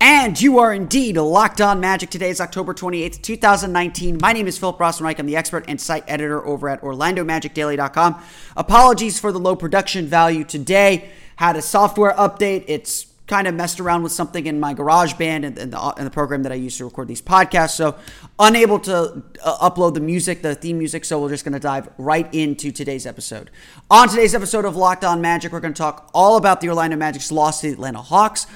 And you are indeed locked on magic. Today is October 28th, 2019. My name is Philip Rossman-Reich. I'm the expert and site editor over at OrlandoMagicDaily.com. Apologies for the low production value today. Had a software update. It's kind of messed around with something in my GarageBand and, and, the, and the program that I use to record these podcasts. So, unable to uh, upload the music, the theme music. So, we're just going to dive right into today's episode. On today's episode of Locked On Magic, we're going to talk all about the Orlando Magic's loss to the Atlanta Hawks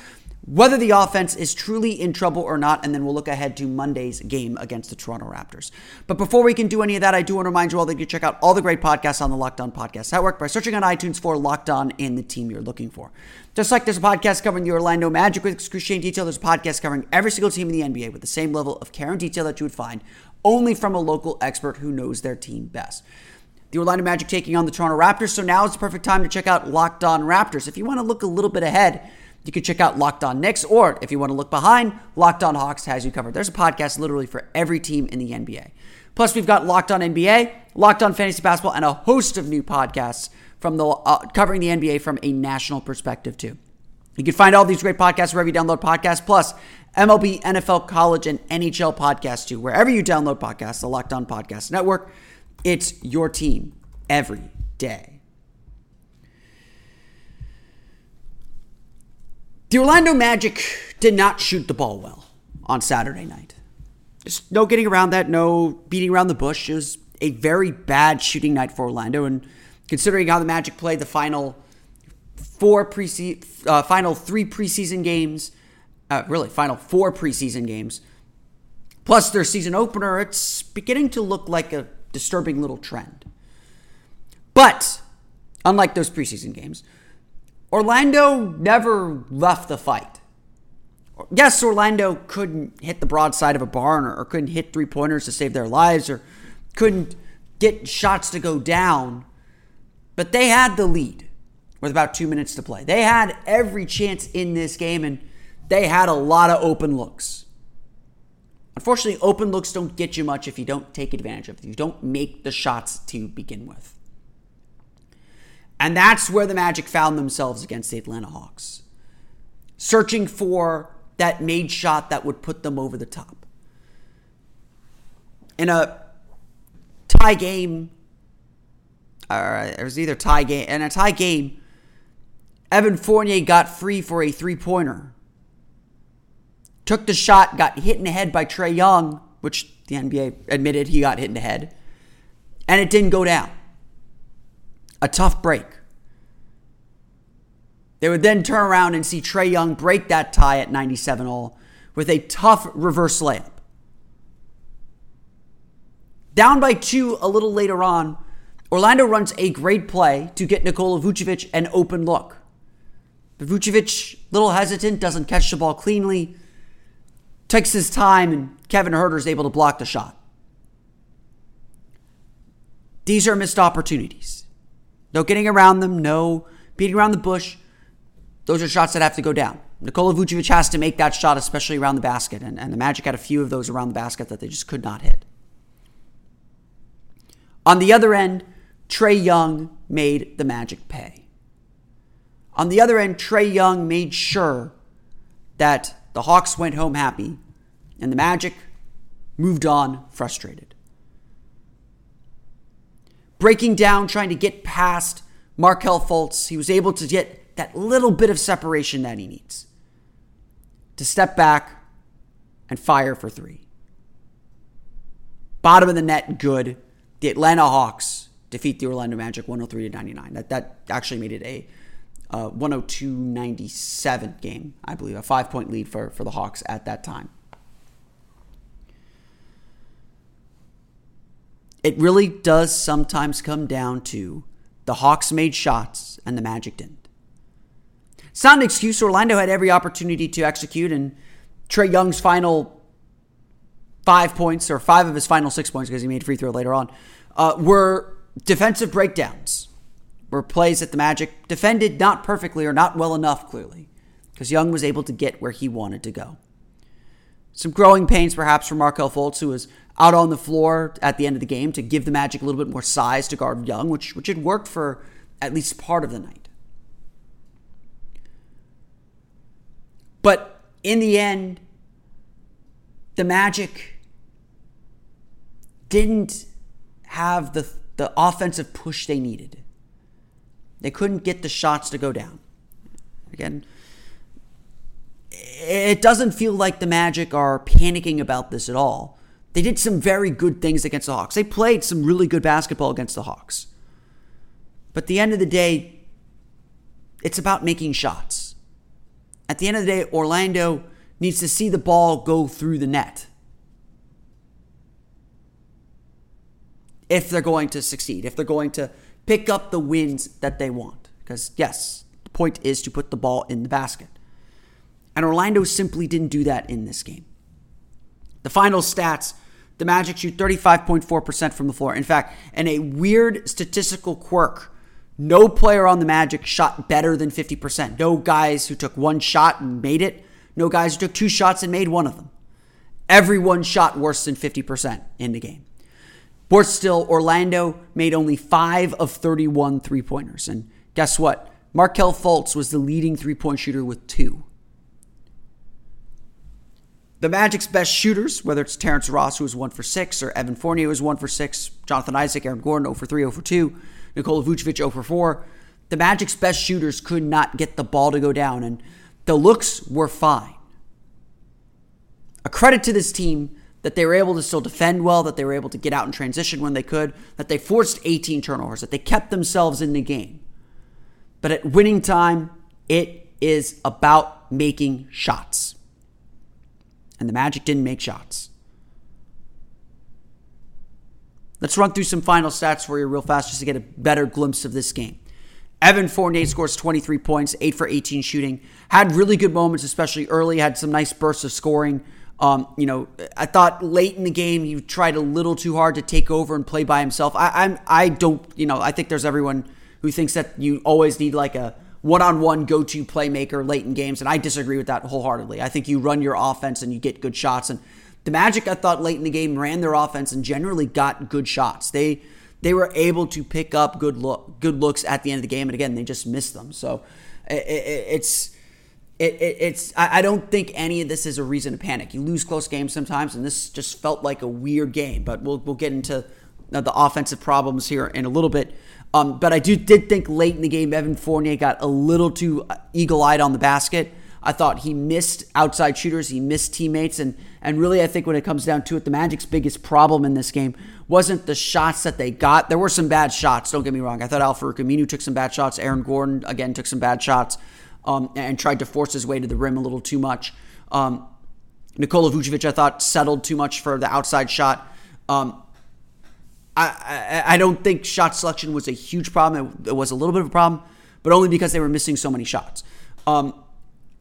whether the offense is truly in trouble or not, and then we'll look ahead to Monday's game against the Toronto Raptors. But before we can do any of that, I do want to remind you all that you check out all the great podcasts on the Locked On Podcast Network by searching on iTunes for Locked On and the team you're looking for. Just like there's a podcast covering the Orlando Magic with excruciating detail, there's a podcast covering every single team in the NBA with the same level of care and detail that you would find only from a local expert who knows their team best the Orlando Magic taking on the Toronto Raptors. So now is the perfect time to check out Locked On Raptors. If you want to look a little bit ahead, you can check out Locked On Knicks, or if you want to look behind, Locked On Hawks has you covered. There's a podcast literally for every team in the NBA. Plus, we've got Locked On NBA, Locked On Fantasy Basketball, and a host of new podcasts from the uh, covering the NBA from a national perspective too. You can find all these great podcasts wherever you download podcasts, plus MLB, NFL, college, and NHL podcasts too. Wherever you download podcasts, the Locked On Podcast Network, it's your team every day. The Orlando Magic did not shoot the ball well on Saturday night. Just no getting around that, no beating around the bush. It was a very bad shooting night for Orlando, and considering how the Magic played the final four preseason, uh, final three preseason games, uh, really final four preseason games, plus their season opener, it's beginning to look like a disturbing little trend. But unlike those preseason games, Orlando never left the fight. Yes, Orlando couldn't hit the broadside of a barn or, couldn't hit three pointers to save their lives or couldn't get shots to go down, but they had the lead with about two minutes to play. They had every chance in this game and they had a lot of open looks. Unfortunately, open looks don't get you much if you don't take advantage of them. You don't make the shots to begin with. And that's where the Magic found themselves against the Atlanta Hawks, searching for that made shot that would put them over the top. In a tie game, or it was either tie game, in a tie game, Evan Fournier got free for a three pointer. Took the shot, got hit in the head by Trae Young, which the NBA admitted he got hit in the head, and it didn't go down a tough break. They would then turn around and see Trae Young break that tie at 97 all with a tough reverse layup. Down by two a little later on, Orlando runs a great play to get Nikola Vucevic an open look. But Vucevic, little hesitant, doesn't catch the ball cleanly, takes his time, and Kevin Huerter is able to block the shot. These are missed opportunities. No getting around them, no beating around the bush. Those are shots that have to go down. Nikola Vucevic has to make that shot, especially around the basket, and, and the Magic had a few of those around the basket that they just could not hit. On the other end, Trae Young made the Magic pay. On the other end, Trae Young made sure that the Hawks went home happy and the Magic moved on frustrated breaking down, trying to get past Markelle Fultz. He was able to get that little bit of separation that he needs to step back and fire for three. Bottom of the net, good. The Atlanta Hawks defeat the Orlando Magic 103 to 99. That that actually made it a uh, 102-97 game, I believe, a five point lead for for the Hawks at that time. It really does sometimes come down to the Hawks made shots and the Magic didn't. An excuse. Orlando had every opportunity to execute, and Trae Young's final five points, or five of his final six points, because he made free throw later on, uh, were defensive breakdowns, were plays that the Magic defended not perfectly or not well enough, clearly, because Young was able to get where he wanted to go. Some growing pains, perhaps, for Markelle Fultz, who was out on the floor at the end of the game to give the Magic a little bit more size to guard Young, which which had worked for at least part of the night. But in the end, the Magic didn't have the the offensive push they needed. They couldn't get the shots to go down. Again, it doesn't feel like the Magic are panicking about this at all. They did some very good things against the Hawks. They played some really good basketball against the Hawks. But at the end of the day, it's about making shots. At the end of the day, Orlando needs to see the ball go through the net. If they're going to succeed, if they're going to pick up the wins that they want. Because, yes, the point is to put the ball in the basket. And Orlando simply didn't do that in this game. The final stats the Magic shoot 35.4% from the floor. In fact, in a weird statistical quirk, no player on the Magic shot better than 50%. No guys who took one shot and made it. No guys who took two shots and made one of them. Everyone shot worse than 50% in the game. Worse still, Orlando made only 5 of 31 three pointers. And guess what? Markelle Fultz was the leading three point shooter with two. The Magic's best shooters, whether it's Terrence Ross, who was 1 for 6, or Evan Fournier, who was 1 for 6, Jonathan Isaac, Aaron Gordon, 0 for 3, 0 for 2, Nikola Vucevic, 0 for 4, the Magic's best shooters could not get the ball to go down, and the looks were fine. A credit to this team that they were able to still defend well, that they were able to get out and transition when they could, that they forced 18 turnovers, that they kept themselves in the game. But at winning time, it is about making shots and the Magic didn't make shots. Let's run through some final stats for you real fast just to get a better glimpse of this game. Evan Fournier scores 23 points, 8 for 18 shooting. Had really good moments, especially early. Had some nice bursts of scoring. Um, you know, I thought late in the game he tried a little too hard to take over and play by himself. I, I'm, I don't, you know, I think there's everyone who thinks that you always need like a one on one go to playmaker late in games. And I disagree with that wholeheartedly. I think you run your offense and you get good shots. And the Magic, I thought late in the game, ran their offense and generally got good shots. They they were able to pick up good look good looks at the end of the game, and again, they just missed them. So it, it, it's. It, it's I don't think any of this is a reason to panic. You lose close games sometimes, and this just felt like a weird game. But we'll we'll get into the offensive problems here in a little bit. Um, but I do did think late in the game, Evan Fournier got a little too eagle eyed on the basket. I thought he missed outside shooters, he missed teammates, and and really I think when it comes down to it, the Magic's biggest problem in this game wasn't the shots that they got. There were some bad shots. Don't get me wrong. I thought Al-Farouq Aminu took some bad shots. Aaron Gordon again took some bad shots, um, and tried to force his way to the rim a little too much. Um, Nikola Vucevic, I thought settled too much for the outside shot. Um, I, I, don't think shot selection was a huge problem. It, it, was a little bit of a problem, but only because they were missing so many shots. Um,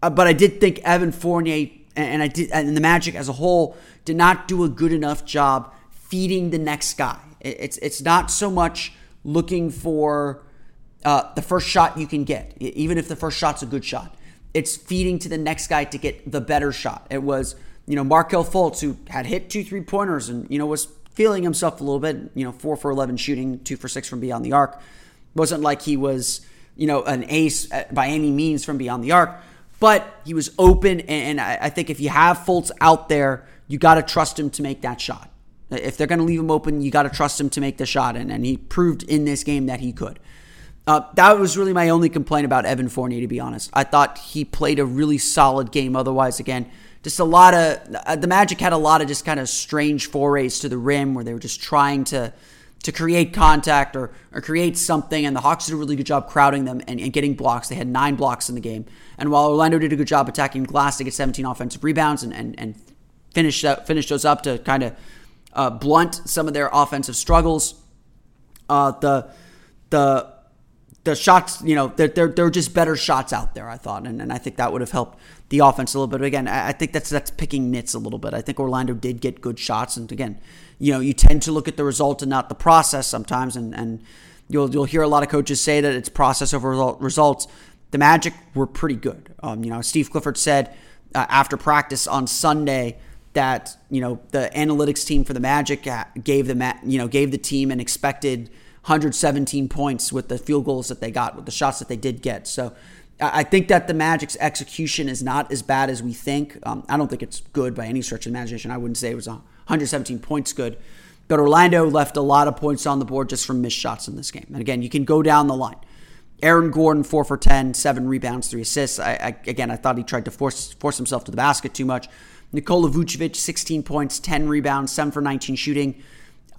uh, but I did think Evan Fournier and, I did and the Magic as a whole did not do a good enough job feeding the next guy. It, it's it's not so much looking for uh, the first shot you can get, even if the first shot's a good shot. It's feeding to the next guy to get the better shot. It was you know Markelle Fultz who had hit two three pointers and you know was feeling himself a little bit. You know, four for eleven shooting, two for six from beyond the arc. It wasn't like he was you know an ace by any means from beyond the arc, but he was open. And I think if you have Fultz out there, you got to trust him to make that shot. If they're going to leave him open, you got to trust him to make the shot, and, and he proved in this game that he could. Uh, that was really my only complaint about Evan Fournier, to be honest. I thought he played a really solid game. Otherwise, again, just a lot of uh, the Magic had a lot of just kind of strange forays to the rim where they were just trying to to create contact or, or create something, and the Hawks did a really good job crowding them and, and getting blocks. They had nine blocks in the game, and while Orlando did a good job attacking glass, they get 17 offensive rebounds and and, and finish finish those up to kind of uh, blunt some of their offensive struggles. Uh, the the the shots, you know, they're, they're, they're just better shots out there, I thought. And, and I think that would have helped the offense a little bit. Again, I, I think that's that's picking nits a little bit. I think Orlando did get good shots. And again, you know, you tend to look at the result and not the process sometimes. And, and you'll, you'll hear a lot of coaches say that it's process over result, results. The Magic were pretty good. Um, you know, Steve Clifford said uh, after practice on Sunday that, you know, the analytics team for the Magic gave the, you know, gave the team an expected – 117 points with the field goals that they got, with the shots that they did get. So I think that the Magic's execution is not as bad as we think. Um, I don't think it's good by any stretch of imagination. I wouldn't say it was 117 points good. But Orlando left a lot of points on the board just from missed shots in this game. And again, you can go down the line. Aaron Gordon, four for 10, seven rebounds, three assists. I, I, again, I thought he tried to force force himself to the basket too much. Nikola Vucevic, 16 points, 10 rebounds, 7 for 19 shooting.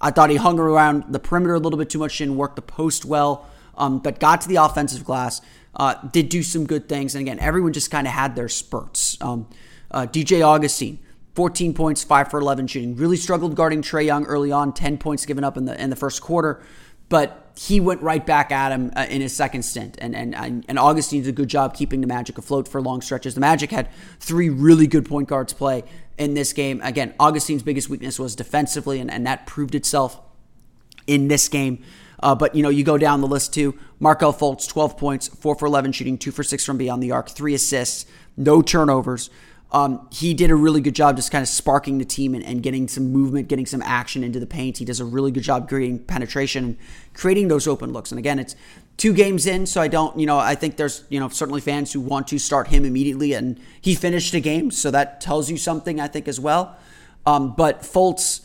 I thought he hung around the perimeter a little bit too much, didn't work the post well, um, but got to the offensive glass, uh, did do some good things. And again, everyone just kind of had their spurts. Um, uh, DJ Augustin, 14 points, 5 for 11 shooting. Really struggled guarding Trae Young early on, 10 points given up in the in the first quarter, but he went right back at him uh, in his second stint. And, and and Augustin did a good job keeping the Magic afloat for long stretches. The Magic had three really good point guards play in this game. Again, Augustin's biggest weakness was defensively, and, and that proved itself in this game. Uh, but, you know, you go down the list too. Markelle Fultz, 12 points, 4 for 11 shooting, 2 for 6 from beyond the arc, 3 assists, no turnovers. Um, he did a really good job just kind of sparking the team and, and, getting some movement, getting some action into the paint. He does a really good job creating penetration and creating those open looks. And again, it's two games in, so I don't, you know, I think there's, you know, certainly fans who want to start him immediately, and he finished a game, so that tells you something, I think, as well. Um, but Fultz,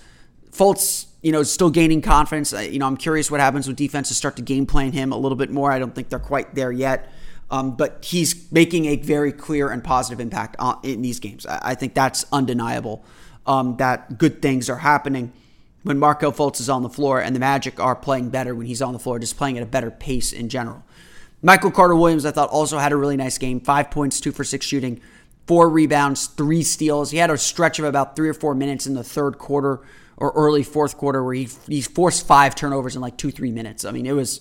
Fultz, you know, is still gaining confidence. You know, I'm curious what happens when defenses start to game plan him a little bit more. I don't think they're quite there yet. Um, but he's making a very clear and positive impact on, in these games. I, I think that's undeniable. Um, that good things are happening when Markelle Fultz is on the floor, and the Magic are playing better when he's on the floor, just playing at a better pace in general. Michael Carter Williams, I thought, also had a really nice game. Five points, two for six shooting, four rebounds, three steals. He had a stretch of about three or four minutes in the third quarter or early fourth quarter where he, he forced five turnovers in like two, three minutes. I mean, it was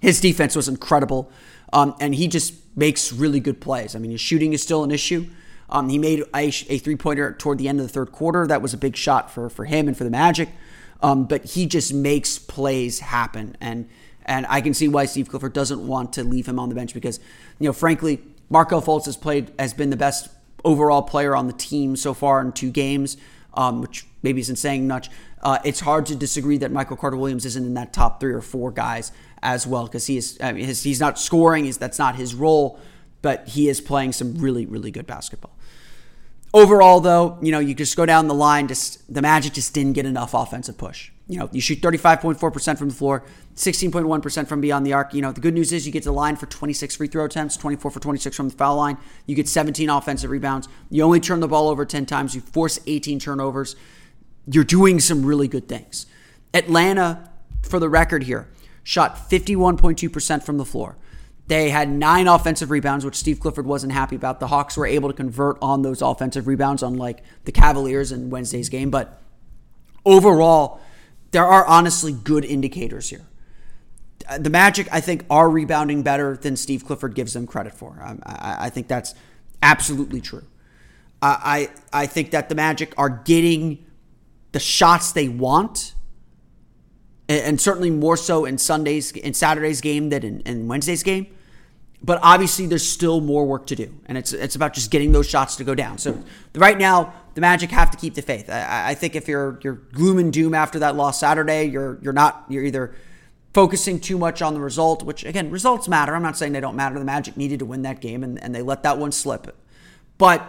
his defense was incredible. Um, and he just makes really good plays. I mean, his shooting is still an issue. Um, he made a, a three pointer toward the end of the third quarter. That was a big shot for, for him and for the Magic. Um, but he just makes plays happen. And and I can see why Steve Clifford doesn't want to leave him on the bench because, you know, frankly, Markelle Fultz has played has been the best overall player on the team so far in two games, um, which maybe isn't saying much. Uh, it's hard to disagree that Michael Carter Williams isn't in that top three or four guys as well because he is I mean, his, he's not scoring. He's, that's not his role, but he is playing some really really good basketball. Overall, though, you know, you just go down the line. Just the Magic just didn't get enough offensive push. You know, you shoot 35.4% from the floor, 16.1% from beyond the arc. You know, the good news is you get to the line for 26 free throw attempts, 24 for 26 from the foul line. You get 17 offensive rebounds. You only turn the ball over 10 times. You force 18 turnovers. You're doing some really good things. Atlanta, for the record here, shot 51.2% from the floor. They had nine offensive rebounds, which Steve Clifford wasn't happy about. The Hawks were able to convert on those offensive rebounds, unlike the Cavaliers in Wednesday's game. But overall, there are honestly good indicators here. The Magic, I think, are rebounding better than Steve Clifford gives them credit for. I, I think that's absolutely true. I, I think that the Magic are getting the shots they want and certainly more so in Sunday's in Saturday's game than in, in, Wednesday's game. But obviously, there's still more work to do, and it's it's about just getting those shots to go down. So right now, the Magic have to keep the faith. I, I think if you're you're gloom and doom after that loss Saturday, you're you're not you're either focusing too much on the result, which again results matter. I'm not saying they don't matter. The Magic needed to win that game, and, and they let that one slip. But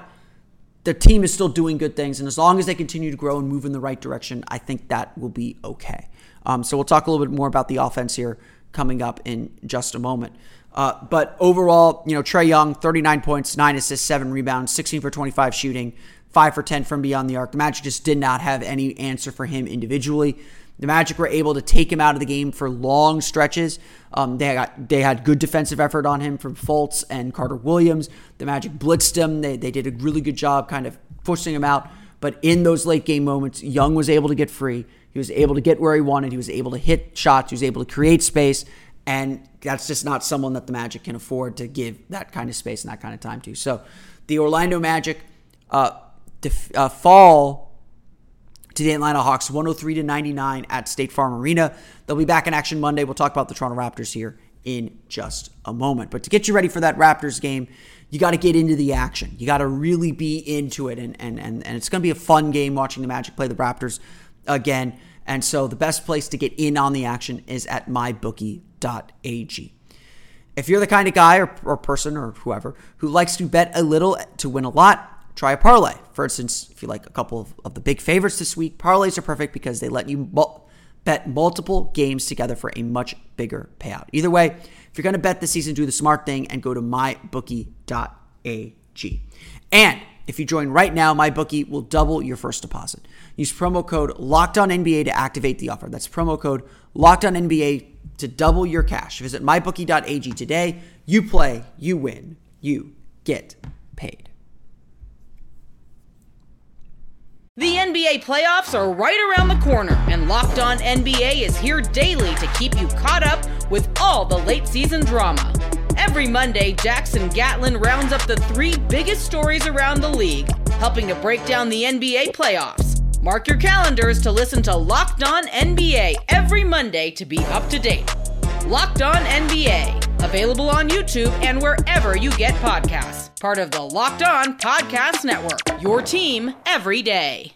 the team is still doing good things, and as long as they continue to grow and move in the right direction, I think that will be okay. Um, so we'll talk a little bit more about the offense here coming up in just a moment. Uh, but overall, you know, Trae Young, 39 points, 9 assists, 7 rebounds, 16 for 25 shooting, 5 for 10 from beyond the arc. The Magic just did not have any answer for him individually. The Magic were able to take him out of the game for long stretches. Um, they got they had good defensive effort on him from Fultz and Carter Williams. The Magic blitzed him. They, they did a really good job kind of pushing him out. But in those late game moments, Young was able to get free. He was able to get where he wanted. He was able to hit shots. He was able to create space. And that's just not someone that the Magic can afford to give that kind of space and that kind of time to. So the Orlando Magic uh, def- uh, fall to the Atlanta Hawks 103 to 99 at State Farm Arena. They'll be back in action Monday. We'll talk about the Toronto Raptors here in just a moment. But to get you ready for that Raptors game, you got to get into the action. You got to really be into it. And, and, and, and it's going to be a fun game watching the Magic play the Raptors again. And so the best place to get in on the action is at mybookie.ag. If you're the kind of guy or, or person or whoever who likes to bet a little to win a lot, try a parlay. For instance, if you like a couple of, of the big favorites this week, parlays are perfect because they let you bet multiple games together for a much bigger payout. Either way, if you're going to bet this season, do the smart thing and go to mybookie.ag. And if you join right now, MyBookie will double your first deposit. Use promo code LOCKEDONNBA to activate the offer. That's promo code LOCKEDONNBA to double your cash. Visit mybookie.ag today. You play, you win, you get paid. The NBA playoffs are right around the corner, and Locked On NBA is here daily to keep you caught up with all the late season drama. Every Monday, Jackson Gatlin rounds up the three biggest stories around the league, helping to break down the NBA playoffs. Mark your calendars to listen to Locked On NBA every Monday to be up to date. Locked On NBA, available on YouTube and wherever you get podcasts. Part of the Locked On Podcast Network, your team every day.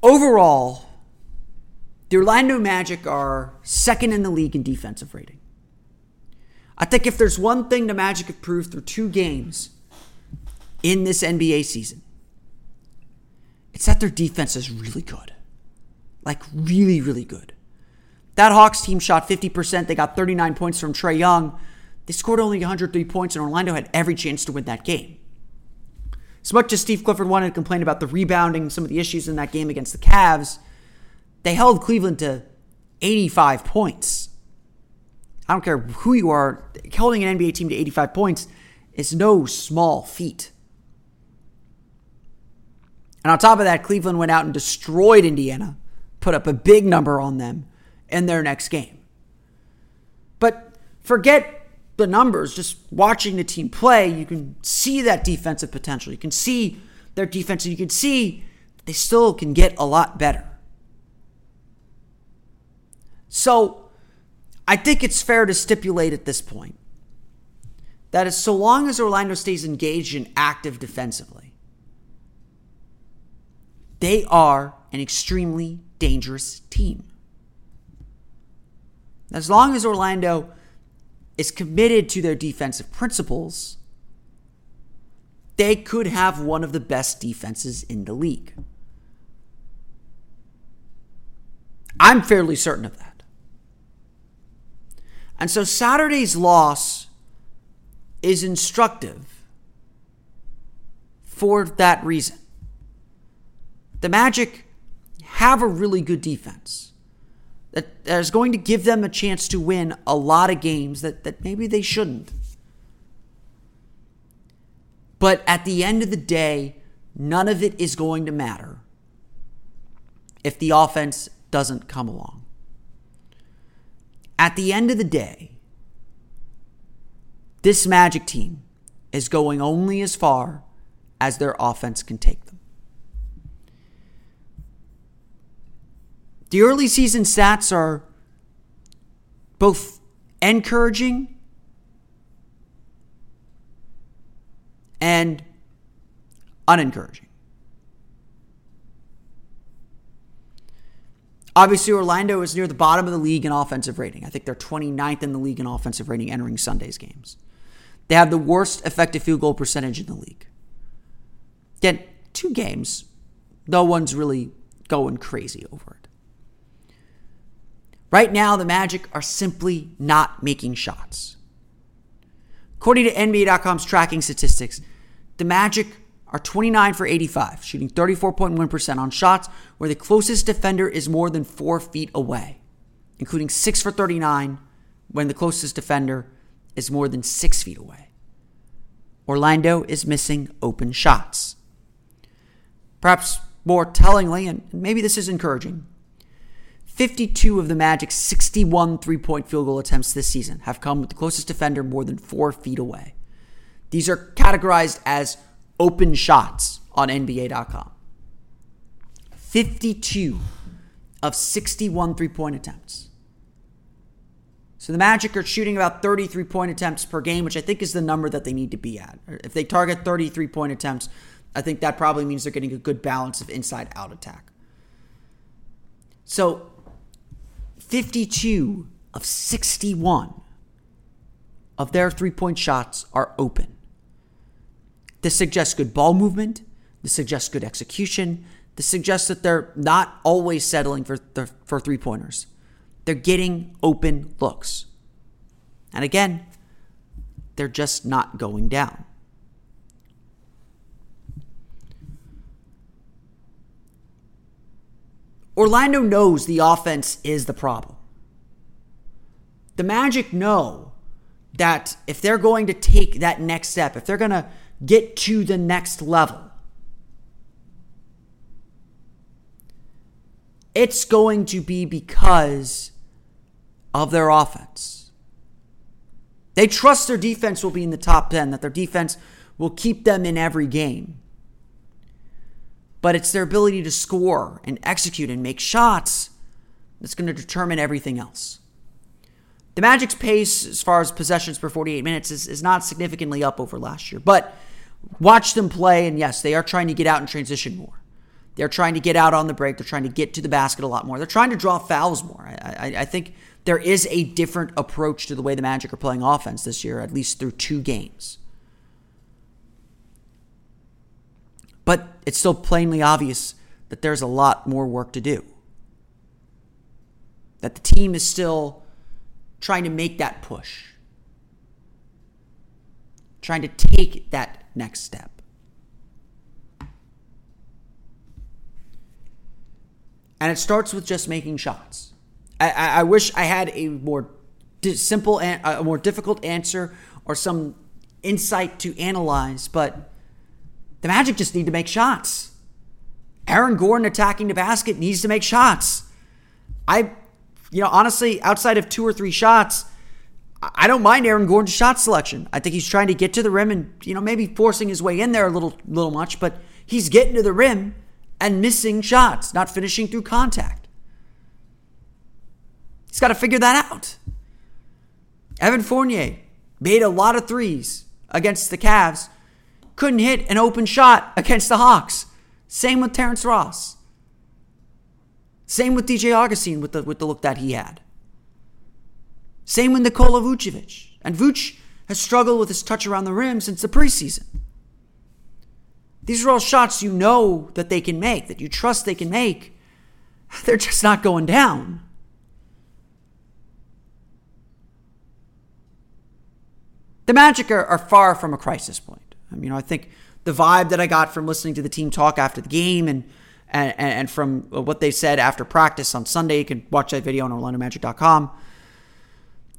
Overall, the Orlando Magic are second in the league in defensive rating. I think if there's one thing the Magic have proved through two games in this NBA season, it's that their defense is really good. Like, really, really good. That Hawks team shot 50%. They got 39 points from Trae Young. They scored only 103 points, and Orlando had every chance to win that game. As much as Steve Clifford wanted to complain about the rebounding, some of the issues in that game against the Cavs, they held Cleveland to 85 points. I don't care who you are, holding an NBA team to 85 points is no small feat. And on top of that, Cleveland went out and destroyed Indiana, put up a big number on them in their next game. But forget the numbers, just watching the team play, you can see that defensive potential. You can see their defense, and you can see they still can get a lot better. So I think it's fair to stipulate at this point that as so long as Orlando stays engaged and active defensively, they are an extremely dangerous team. As long as Orlando is committed to their defensive principles, they could have one of the best defenses in the league. I'm fairly certain of that. And so Saturday's loss is instructive for that reason. The Magic have a really good defense that is going to give them a chance to win a lot of games that, that maybe they shouldn't. But at the end of the day, none of it is going to matter if the offense doesn't come along. At the end of the day, this Magic team is going only as far as their offense can take them. The early season stats are both encouraging and unencouraging. Obviously, Orlando is near the bottom of the league in offensive rating. I think they're 29th in the league in offensive rating entering Sunday's games. They have the worst effective field goal percentage in the league. Again, two games, no one's really going crazy over it. Right now, the Magic are simply not making shots. According to NBA.com's tracking statistics, the Magic are 29 for 85, shooting 34.1% on shots where the closest defender is more than four feet away, including 6 for 39 when the closest defender is more than six feet away. Orlando is missing open shots. Perhaps more tellingly, and maybe this is encouraging, 52 of the Magic's 61 three point field goal attempts this season have come with the closest defender more than four feet away. These are categorized as open shots on NBA.com. 52 of 61 three point attempts. So the Magic are shooting about 33 point attempts per game, which I think is the number that they need to be at. If they target 33 point attempts, I think that probably means they're getting a good balance of inside out attack. So 52 of 61 of their three point shots are open. This suggests good ball movement. This suggests good execution. This suggests that they're not always settling for, for three pointers. They're getting open looks. And again, they're just not going down. Orlando knows the offense is the problem. The Magic know that if they're going to take that next step, if they're going to get to the next level, it's going to be because of their offense. They trust their defense will be in the top 10, that their defense will keep them in every game but it's their ability to score and execute and make shots that's going to determine everything else. The Magic's pace, as far as possessions per 48 minutes, is, is not significantly up over last year. But watch them play, and yes, they are trying to get out and transition more. They're trying to get out on the break. They're trying to get to the basket a lot more. They're trying to draw fouls more. I, I, I think there is a different approach to the way the Magic are playing offense this year, at least through two games. But it's still plainly obvious that there's a lot more work to do. That the team is still trying to make that push, trying to take that next step. And it starts with just making shots. I, I, I wish I had a more di- simple, an- a more difficult answer or some insight to analyze, but the Magic just need to make shots. Aaron Gordon attacking the basket needs to make shots. I, you know, honestly, outside of two or three shots, I don't mind Aaron Gordon's shot selection. I think he's trying to get to the rim and, you know, maybe forcing his way in there a little, little much, but he's getting to the rim and missing shots, not finishing through contact. He's got to figure that out. Evan Fournier made a lot of threes against the Cavs couldn't hit an open shot against the Hawks. Same with Terrence Ross. Same with DJ Augustin with the, with the look that he had. Same with Nikola Vucevic. And Vuce has struggled with his touch around the rim since the preseason. These are all shots you know that they can make, that you trust they can make. They're just not going down. The Magic are, are far from a crisis point. Um, you know, I think the vibe that I got from listening to the team talk after the game and and, and from what they said after practice on Sunday, you can watch that video on OrlandoMagic.com.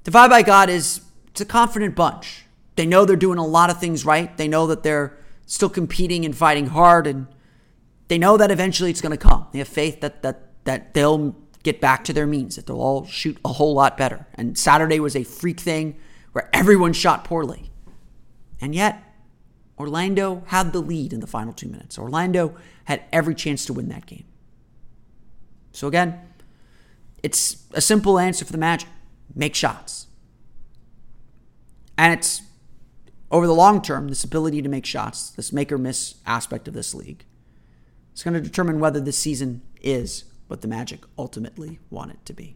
The vibe I got is it's a confident bunch. They know they're doing a lot of things right. They know that they're still competing and fighting hard, and they know that eventually it's going to come. They have faith that that that they'll get back to their means, that they'll all shoot a whole lot better. And Saturday was a freak thing where everyone shot poorly, and yet Orlando had the lead in the final two minutes. Orlando had every chance to win that game. So, again, it's a simple answer for the Magic make shots. And it's over the long term, this ability to make shots, this make or miss aspect of this league, it's going to determine whether this season is what the Magic ultimately want it to be.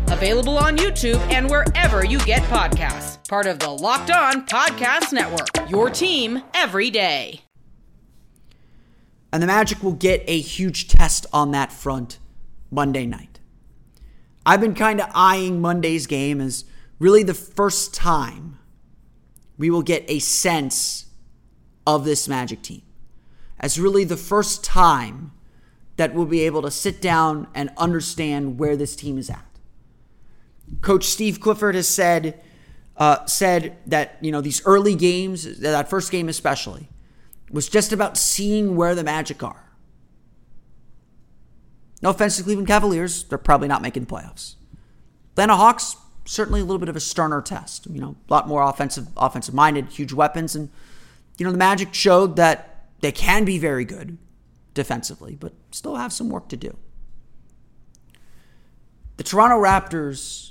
available on YouTube and wherever you get podcasts part of the Locked On Podcast Network. Your team every day. And the Magic will get a huge test on that front Monday night. I've been kind of eyeing Monday's game as really the first time we will get a sense of this Magic team as really the first time that we'll be able to sit down and understand where this team is at. Coach Steve Clifford has said uh, said that you know these early games, that first game especially, was just about seeing where the Magic are. No offense to Cleveland Cavaliers, they're probably not making the playoffs. Atlanta Hawks, certainly a little bit of a sterner test. You know, a lot more offensive, offensive minded, huge weapons, and you know the Magic showed that they can be very good defensively, but still have some work to do. The Toronto Raptors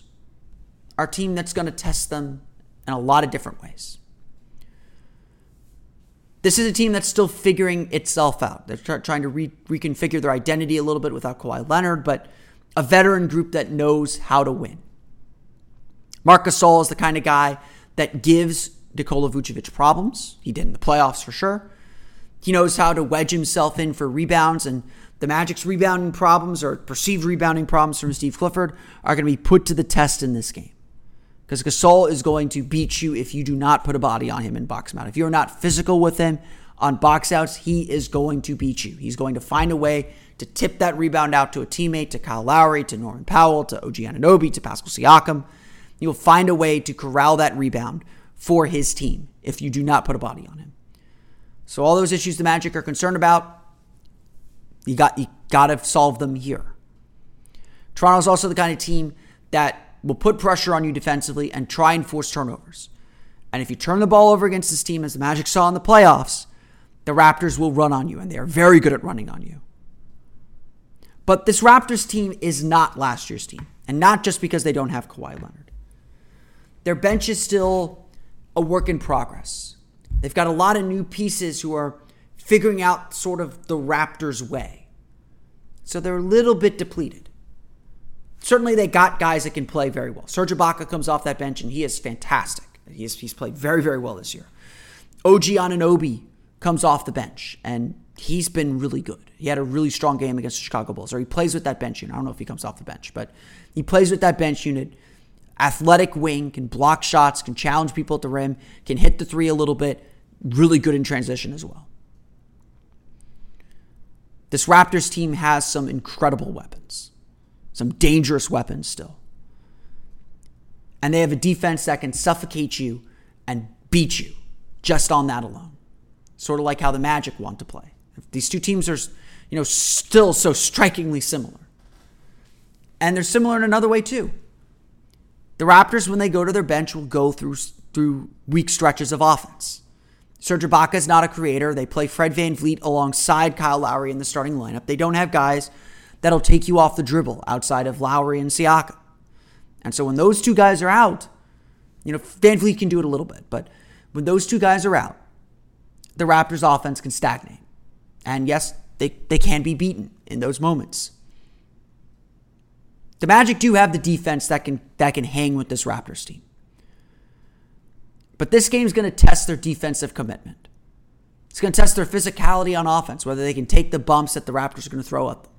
a team that's going to test them in a lot of different ways. This is a team that's still figuring itself out. They're trying to re- reconfigure their identity a little bit without Kawhi Leonard, but a veteran group that knows how to win. Marc Gasol is the kind of guy that gives Nikola Vucevic problems. He did in the playoffs for sure. He knows how to wedge himself in for rebounds, and the Magic's rebounding problems or perceived rebounding problems from Steve Clifford are going to be put to the test in this game. Because Gasol is going to beat you if you do not put a body on him in box mount. If you're not physical with him on box outs, he is going to beat you. He's going to find a way to tip that rebound out to a teammate, to Kyle Lowry, to Norman Powell, to OG Anunoby, to Pascal Siakam. You'll find a way to corral that rebound for his team if you do not put a body on him. So all those issues the Magic are concerned about, you got you got to solve them here. Toronto's also the kind of team that will put pressure on you defensively and try and force turnovers. And if you turn the ball over against this team, as the Magic saw in the playoffs, the Raptors will run on you, and they are very good at running on you. But this Raptors team is not last year's team, and not just because they don't have Kawhi Leonard. Their bench is still a work in progress. They've got a lot of new pieces who are figuring out sort of the Raptors' way. So they're a little bit depleted. Certainly, they got guys that can play very well. Serge Ibaka comes off that bench, and he is fantastic. He's, he's played very, very well this year. OG Anunoby comes off the bench, and he's been really good. He had a really strong game against the Chicago Bulls, or he plays with that bench unit. I don't know if he comes off the bench, but he plays with that bench unit athletic wing, can block shots, can challenge people at the rim, can hit the three a little bit, really good in transition as well. This Raptors team has some incredible weapons, some dangerous weapons still. And they have a defense that can suffocate you and beat you just on that alone. Sort of like how the Magic want to play. These two teams are, you know, still so strikingly similar. And they're similar in another way too. The Raptors, when they go to their bench, will go through through weak stretches of offense. Serge Ibaka is not a creator. They play Fred VanVleet alongside Kyle Lowry in the starting lineup. They don't have guys that'll take you off the dribble outside of Lowry and Siakam. And so when those two guys are out, you know, VanVleet can do it a little bit, but when those two guys are out, the Raptors offense can stagnate. And yes, they, they can be beaten in those moments. The Magic do have the defense that can that can hang with this Raptors team. But this game is going to test their defensive commitment. It's going to test their physicality on offense, whether they can take the bumps that the Raptors are going to throw at them.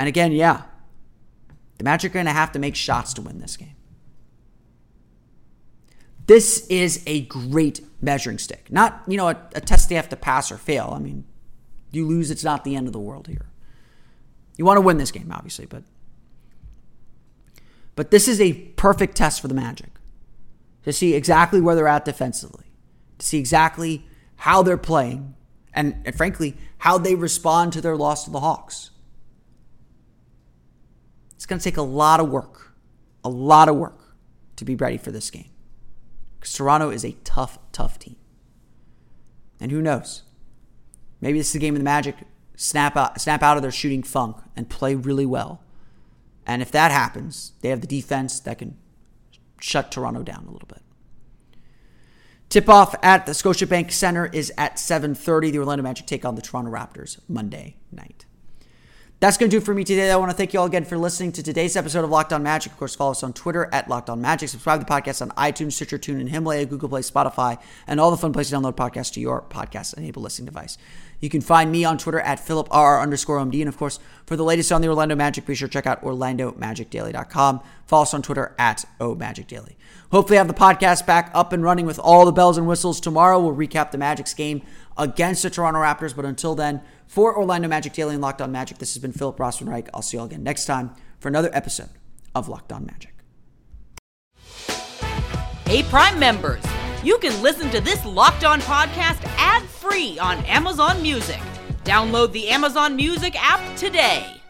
And again, yeah, the Magic are going to have to make shots to win this game. This is a great measuring stick. Not, you know, a, a test they have to pass or fail. I mean, you lose, it's not the end of the world here. You want to win this game, obviously, but but this is a perfect test for the Magic to see exactly where they're at defensively, to see exactly how they're playing, and, and frankly, how they respond to their loss to the Hawks. It's going to take a lot of work, a lot of work to be ready for this game. Because Toronto is a tough, tough team. And who knows? Maybe this is a game of the Magic snap out, snap out of their shooting funk and play really well and if that happens, they have the defense that can shut Toronto down a little bit. Tip off at the Scotiabank Center is at 7:30. The Orlando Magic take on the Toronto Raptors Monday night. That's going to do for me today. I want to thank you all again for listening to today's episode of Locked On Magic. Of course, follow us on Twitter at Locked On Magic. Subscribe to the podcast on iTunes, Stitcher, TuneIn, Himalaya, Google Play, Spotify, and all the fun places to download podcasts to your podcast-enabled listening device. You can find me on Twitter at PhilipRR underscore OMD. And of course, for the latest on the Orlando Magic, be sure to check out OrlandoMagicDaily.com. Follow us on Twitter at OMagicDaily. Hopefully, have the podcast back up and running with all the bells and whistles tomorrow. We'll recap the Magic's game against the Toronto Raptors. But until then, for Orlando Magic Daily and Locked On Magic, this has been Philip Rossman-Reich. I'll see you all again next time for another episode of Locked On Magic. Hey, Prime members, you can listen to this Locked On podcast ad free on Amazon Music. Download the Amazon Music app today.